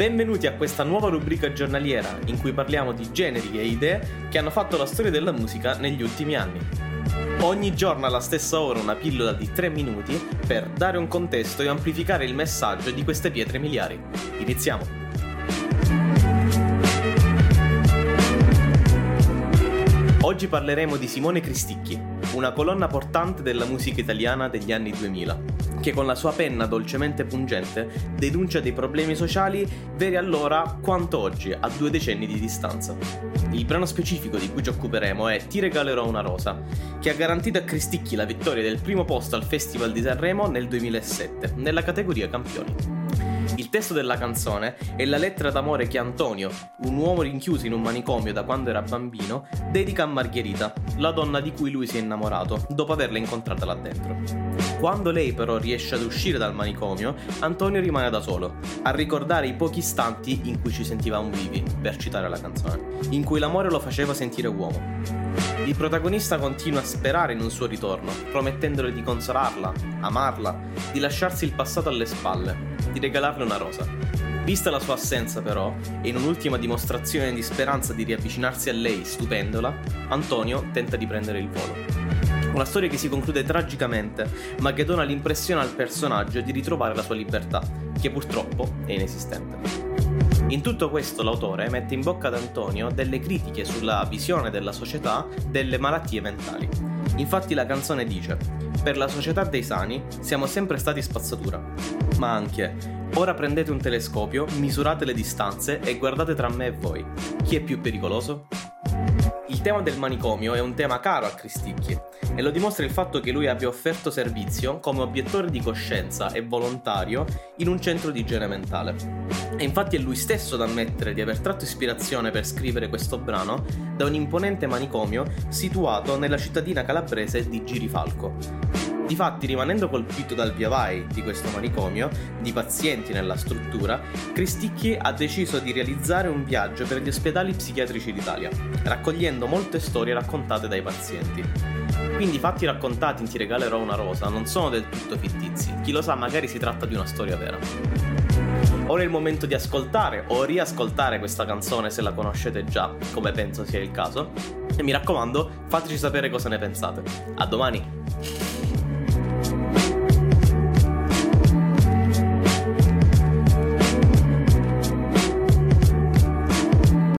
Benvenuti a questa nuova rubrica giornaliera in cui parliamo di generi e idee che hanno fatto la storia della musica negli ultimi anni. Ogni giorno alla stessa ora una pillola di 3 minuti per dare un contesto e amplificare il messaggio di queste pietre miliari. Iniziamo! Oggi parleremo di Simone Cristicchi, una colonna portante della musica italiana degli anni 2000 che con la sua penna dolcemente pungente denuncia dei problemi sociali veri allora quanto oggi, a due decenni di distanza. Il brano specifico di cui ci occuperemo è Ti regalerò una rosa, che ha garantito a Cristicchi la vittoria del primo posto al Festival di Sanremo nel 2007, nella categoria campioni. Il testo della canzone è la lettera d'amore che Antonio, un uomo rinchiuso in un manicomio da quando era bambino, dedica a Margherita, la donna di cui lui si è innamorato, dopo averla incontrata là dentro. Quando lei però riesce ad uscire dal manicomio, Antonio rimane da solo, a ricordare i pochi istanti in cui ci sentivamo vivi, per citare la canzone, in cui l'amore lo faceva sentire uomo. Il protagonista continua a sperare in un suo ritorno, promettendole di consolarla, amarla, di lasciarsi il passato alle spalle, di regalarle una rosa. Vista la sua assenza però, e in un'ultima dimostrazione di speranza di riavvicinarsi a lei stupendola, Antonio tenta di prendere il volo. Una storia che si conclude tragicamente, ma che dona l'impressione al personaggio di ritrovare la sua libertà, che purtroppo è inesistente. In tutto questo l'autore mette in bocca ad Antonio delle critiche sulla visione della società delle malattie mentali. Infatti la canzone dice per la società dei sani siamo sempre stati spazzatura. Ma anche, ora prendete un telescopio, misurate le distanze e guardate tra me e voi. Chi è più pericoloso? Il tema del manicomio è un tema caro a Cristicchi e lo dimostra il fatto che lui abbia offerto servizio come obiettore di coscienza e volontario in un centro di igiene mentale. E infatti è lui stesso ad ammettere di aver tratto ispirazione per scrivere questo brano da un imponente manicomio situato nella cittadina calabrese di Girifalco. Difatti, rimanendo colpito dal via vai di questo manicomio, di pazienti nella struttura, Cristicchi ha deciso di realizzare un viaggio per gli ospedali psichiatrici d'Italia, raccogliendo molte storie raccontate dai pazienti. Quindi i fatti raccontati in Ti regalerò una rosa non sono del tutto fittizi, chi lo sa magari si tratta di una storia vera. Ora è il momento di ascoltare o riascoltare questa canzone se la conoscete già, come penso sia il caso, e mi raccomando fateci sapere cosa ne pensate. A domani!